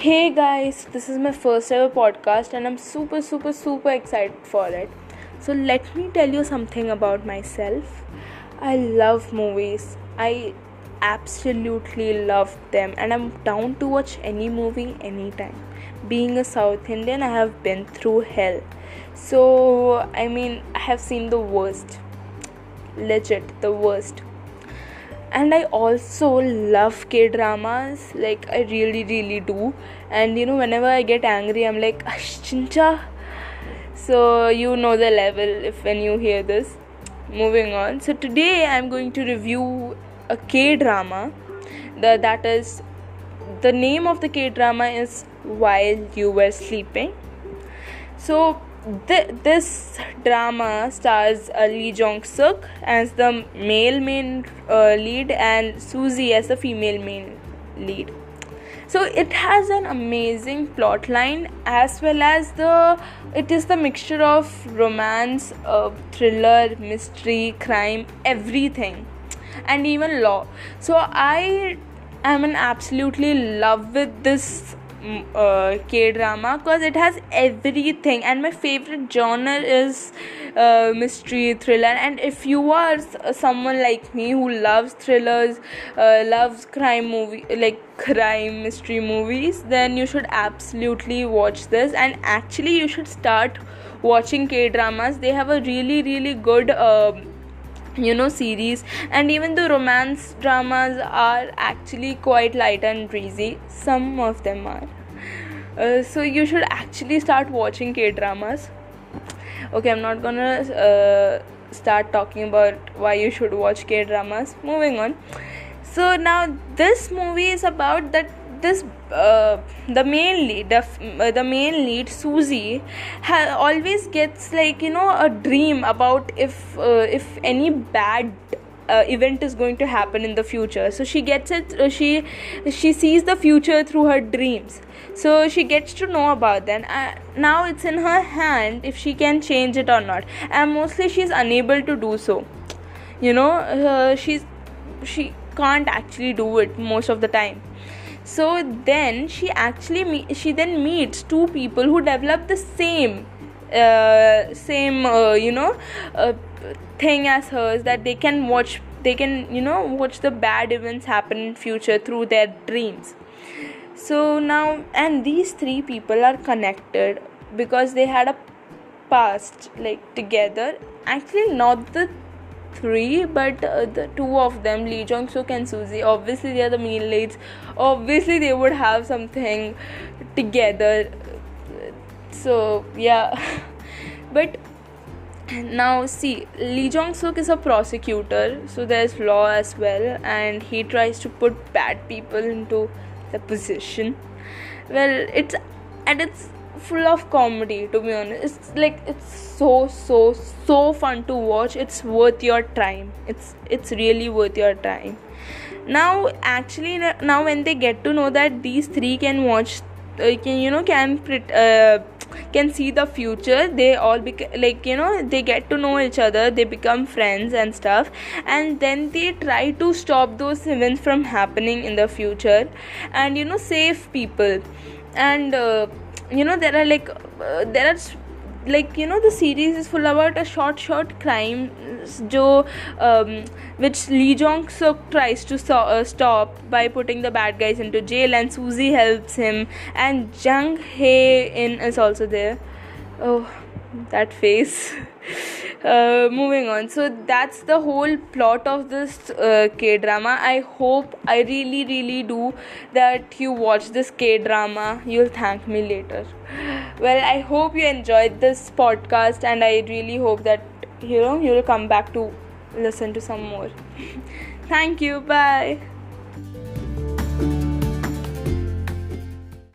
Hey guys, this is my first ever podcast and I'm super, super, super excited for it. So, let me tell you something about myself. I love movies, I absolutely love them, and I'm down to watch any movie anytime. Being a South Indian, I have been through hell. So, I mean, I have seen the worst. Legit, the worst and i also love k dramas like i really really do. And you know whenever i get angry i'm like chincha. So you know the level if when you hear this. Moving on. So today i'm going to review a k drama the that is the name of the k drama is while you were sleeping. So th- this drama stars uh, Lee Jong Suk as the male main uh, lead and Suzy as the female main lead. So it has an amazing plot line as well as the it is the mixture of romance, uh, thriller, mystery, crime, everything, and even law. So I am an absolutely love with this uh, K drama because it has everything, and my favorite genre is uh, mystery thriller. And if you are someone like me who loves thrillers, uh, loves crime movie like crime mystery movies, then you should absolutely watch this. And actually, you should start watching K dramas. They have a really really good. Um, you know series. And even the romance dramas are actually quite light and breezy some of them are. Uh, so you should actually start watching k dramas okay i'm not gonna uh, start talking about why you should watch k dramas moving on. So now this movie is about that this uh, the main lead the, uh, the main lead Suzy ha- always gets like you know a dream about if uh, if any bad uh, event is going to happen in the future. So she gets it uh, she she sees the future through her dreams. So she gets to know about that uh, now it's in her hand if she can change it or not. And mostly she's unable to do so. You know uh, she's she can't actually do it most of the time so then she actually me- she then meets two people who develop the same uh, same uh, you know uh, thing as hers that they can watch they can you know watch the bad events happen in future through their dreams. So now and these three people are connected because they had a past like together. Actually not the three, but uh, the two of them, Lee Jong Suk and Suzy, obviously they are the main leads. Obviously they would have something together. So yeah, but now see lee jong suk is a prosecutor so there's law as well and he tries to put bad people into the position well it's and it's full of comedy to be honest. It's like it's so so so fun to watch. It's worth your time. It's it's really worth your time. Now actually now when they get to know that these three can watch uh, can you know can uh, can see the future they all bec- like you know they get to know each other they become friends and stuff and then they try to stop those events from happening in the future. And you know save people. And uh, you know there are like uh, there are like you know the series is full about a short short crime jo um, which Lee Jong Suk tries to so, uh, stop by putting the bad guys into jail and Suzy helps him and Jung Hae In is also there. Oh that face uh, moving on. So that's the whole plot of this uh, k drama i hope i really really do that you watch this k drama you'll thank me later. Well i hope you enjoyed this podcast and i really hope that you know you'll come back to listen to some more. Thank you. Bye